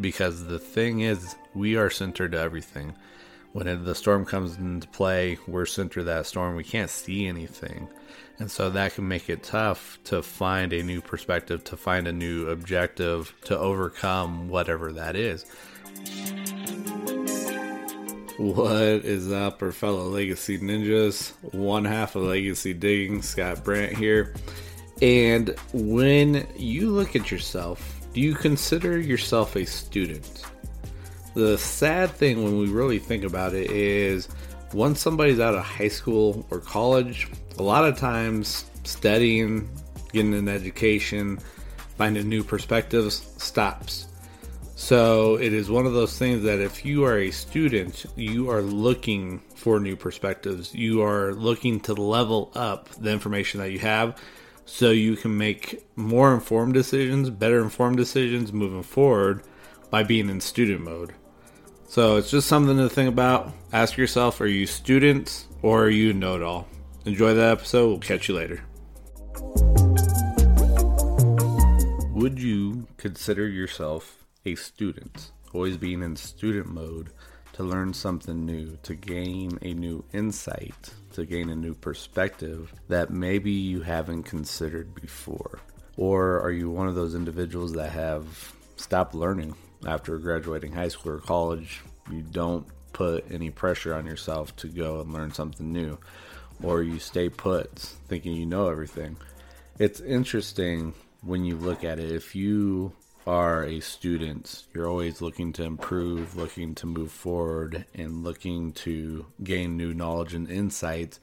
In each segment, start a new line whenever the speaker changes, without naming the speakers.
because the thing is, we are centered to everything. When the storm comes into play, we're centered to that storm. We can't see anything. And so that can make it tough to find a new perspective, to find a new objective, to overcome whatever that is. What is up, our fellow Legacy Ninjas? One half of Legacy Digging, Scott Brandt here. And when you look at yourself, do you consider yourself a student? The sad thing when we really think about it is once somebody's out of high school or college, a lot of times studying, getting an education, finding new perspectives stops. So it is one of those things that if you are a student, you are looking for new perspectives. You are looking to level up the information that you have so you can make more informed decisions, better informed decisions moving forward by being in student mode. So it's just something to think about. Ask yourself are you students or are you know it all? Enjoy the episode. We'll catch you later. Would you consider yourself a student? Always being in student mode to learn something new, to gain a new insight, to gain a new perspective that maybe you haven't considered before? Or are you one of those individuals that have stopped learning after graduating high school or college? You don't put any pressure on yourself to go and learn something new, or you stay put thinking you know everything. It's interesting when you look at it. If you are a student, you're always looking to improve, looking to move forward, and looking to gain new knowledge and insights.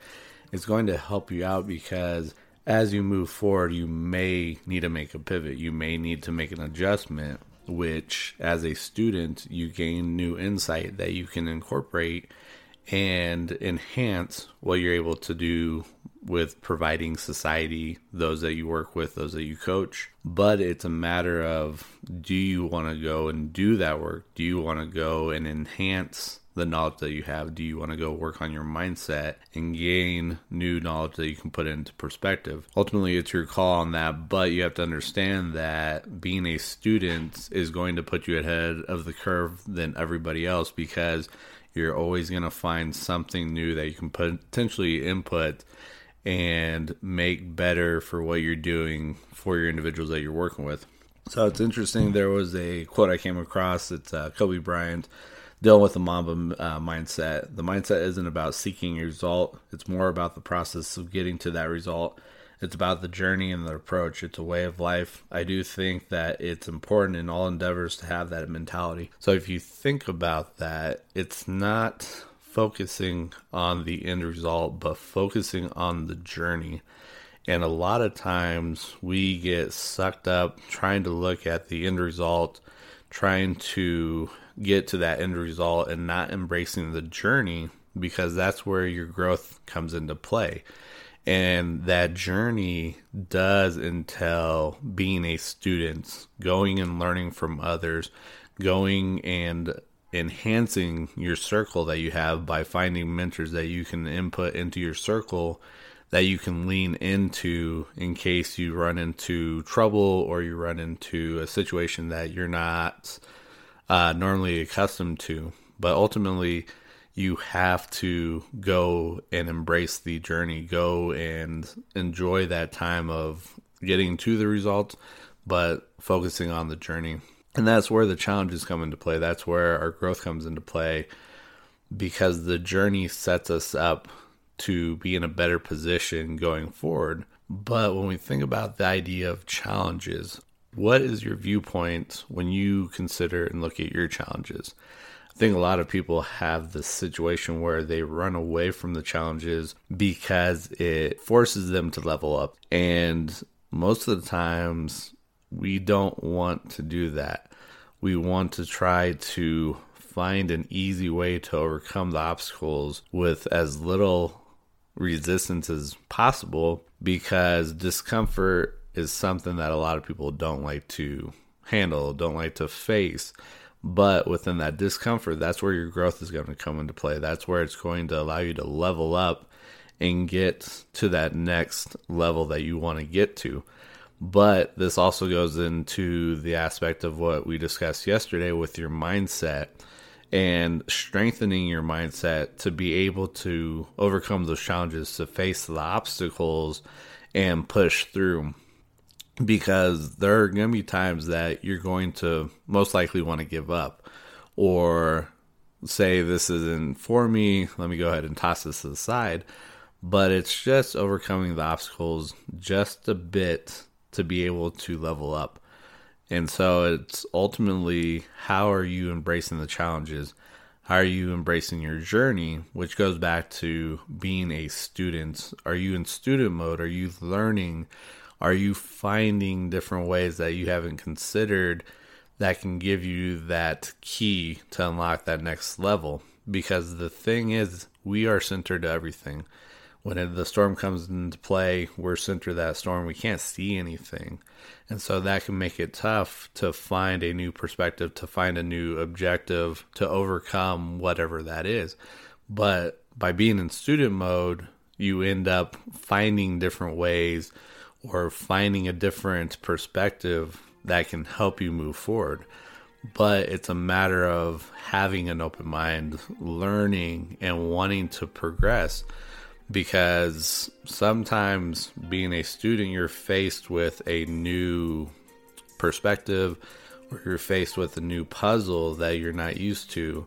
It's going to help you out because as you move forward, you may need to make a pivot. You may need to make an adjustment, which, as a student, you gain new insight that you can incorporate and enhance what you're able to do with providing society, those that you work with, those that you coach. But it's a matter of do you want to go and do that work? Do you want to go and enhance the knowledge that you have? Do you want to go work on your mindset and gain new knowledge that you can put into perspective? Ultimately, it's your call on that, but you have to understand that being a student is going to put you ahead of the curve than everybody else because you're always going to find something new that you can potentially input and make better for what you're doing for your individuals that you're working with. So it's interesting. There was a quote I came across. It's uh, Kobe Bryant dealing with the Mamba uh, mindset. The mindset isn't about seeking a result, it's more about the process of getting to that result. It's about the journey and the approach. It's a way of life. I do think that it's important in all endeavors to have that mentality. So if you think about that, it's not focusing on the end result, but focusing on the journey. And a lot of times we get sucked up trying to look at the end result, trying to get to that end result, and not embracing the journey because that's where your growth comes into play. And that journey does entail being a student, going and learning from others, going and enhancing your circle that you have by finding mentors that you can input into your circle that you can lean into in case you run into trouble or you run into a situation that you're not uh, normally accustomed to. But ultimately, you have to go and embrace the journey, go and enjoy that time of getting to the results, but focusing on the journey. And that's where the challenges come into play. That's where our growth comes into play because the journey sets us up to be in a better position going forward. But when we think about the idea of challenges, what is your viewpoint when you consider and look at your challenges? I think a lot of people have this situation where they run away from the challenges because it forces them to level up. And most of the times, we don't want to do that. We want to try to find an easy way to overcome the obstacles with as little resistance as possible because discomfort is something that a lot of people don't like to handle, don't like to face. But within that discomfort, that's where your growth is going to come into play. That's where it's going to allow you to level up and get to that next level that you want to get to. But this also goes into the aspect of what we discussed yesterday with your mindset and strengthening your mindset to be able to overcome those challenges, to face the obstacles and push through. Because there are going to be times that you're going to most likely want to give up or say, This isn't for me. Let me go ahead and toss this to the side. But it's just overcoming the obstacles just a bit to be able to level up. And so it's ultimately how are you embracing the challenges? How are you embracing your journey? Which goes back to being a student. Are you in student mode? Are you learning? Are you finding different ways that you haven't considered that can give you that key to unlock that next level? Because the thing is, we are centered to everything when the storm comes into play, we're center of that storm. We can't see anything. And so that can make it tough to find a new perspective, to find a new objective, to overcome whatever that is. But by being in student mode, you end up finding different ways or finding a different perspective that can help you move forward. But it's a matter of having an open mind, learning, and wanting to progress because sometimes being a student, you're faced with a new perspective or you're faced with a new puzzle that you're not used to.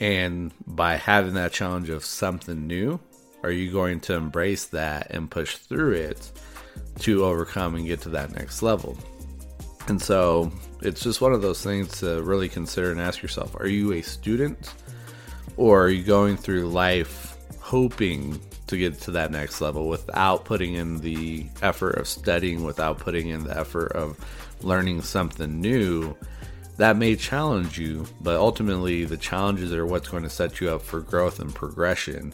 And by having that challenge of something new, are you going to embrace that and push through it to overcome and get to that next level? And so it's just one of those things to really consider and ask yourself are you a student or are you going through life hoping to get to that next level without putting in the effort of studying, without putting in the effort of learning something new, that may challenge you, but ultimately the challenges are what's going to set you up for growth and progression.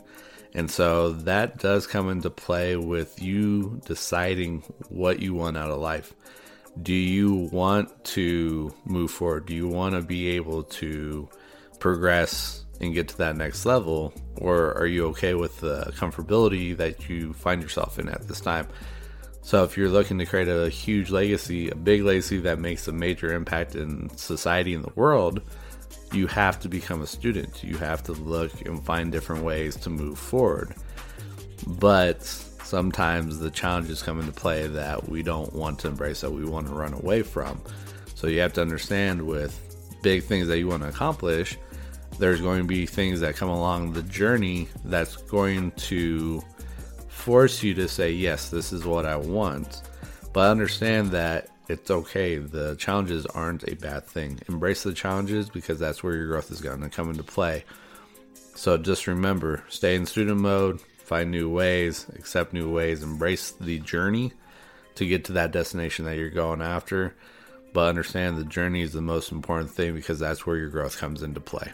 And so that does come into play with you deciding what you want out of life. Do you want to move forward? Do you want to be able to progress and get to that next level? Or are you okay with the comfortability that you find yourself in at this time? So, if you're looking to create a huge legacy, a big legacy that makes a major impact in society and the world, you have to become a student. You have to look and find different ways to move forward. But sometimes the challenges come into play that we don't want to embrace, that we want to run away from. So, you have to understand with big things that you want to accomplish, there's going to be things that come along the journey that's going to force you to say, Yes, this is what I want. But understand that it's okay. The challenges aren't a bad thing. Embrace the challenges because that's where your growth is going to come into play. So just remember stay in student mode, find new ways, accept new ways, embrace the journey to get to that destination that you're going after. But understand the journey is the most important thing because that's where your growth comes into play.